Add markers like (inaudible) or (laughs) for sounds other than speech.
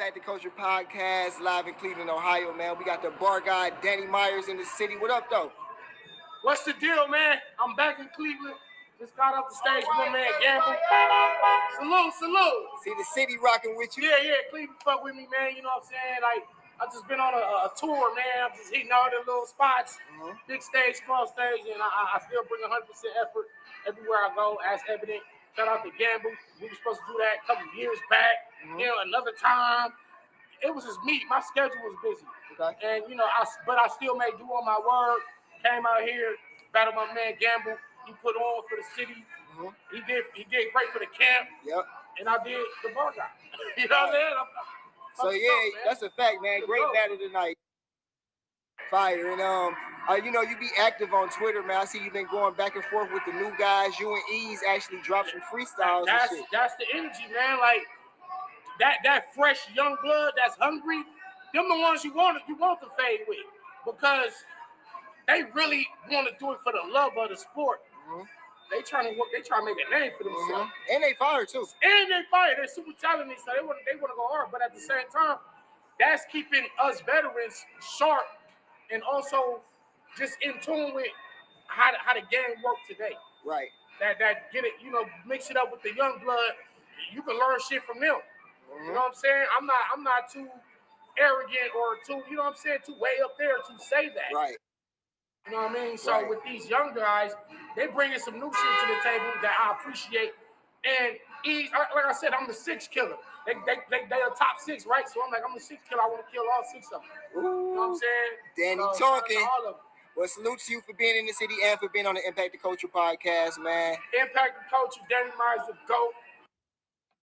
Impact the Culture podcast live in Cleveland, Ohio, man. We got the Bar God Danny Myers in the city. What up, though? What's the deal, man? I'm back in Cleveland. Just got off the stage with my man Gamble. Salute, salute. See the city rocking with you. Yeah, yeah, Cleveland fuck with me, man. You know what I'm saying? Like, I just been on a, a tour, man. I'm just hitting all the little spots, Mhm. big stage, small stage, and I, I- I still bring 100% effort everywhere I go, as evident. Shout out to Gamble. We were supposed to do that a couple years back. Mhm. You know, another time. It was just me. My schedule was busy. Okay. And you know, I but I still made do on my word. Came out here, battled my man Gamble. He put on for the city. Mhm. He did he did great for the camp, Yep. and I did the bar (laughs) guy. you know what I'm saying? So yeah, man. that's a fact, man. Good Great battle tonight. Fire and um, uh, you know you be active on Twitter, man. I see you've been going back and forth with the new guys. You and Ease actually dropped some freestyles and that's that's the energy, man. Like that that fresh young blood that's hungry. Them the ones you want you want to fade with because they really want to do it for the love of the sport. Mhm. They trying to work. They trying to make a name for Mhm. themselves. And they fire too. and they fire. They're super talented, so they want they want to go hard. But at the same time, that's keeping us veterans sharp and also just in tune with how the, how the game work today. Right. That that get it, you know, mix it up with the young blood. You can learn shit from them. Mhm. You know what I'm saying? I'm not I'm not too arrogant or too, you know what I'm saying, too way up there to say that. Right. You know what I mean? So Right. with these young guys, they bringing some new shit to the table that I appreciate. And ease, like I said, I'm the six killer. They they they they are top six, right? So I'm like, I'm the six killer. I want to kill all six of them. You know what I'm saying? Danny So, shout out to talking. all of them. Well, salute to you for being in the city and for being on the Impact the Culture podcast, man. Impact the culture, Danny Myers, the GOAT.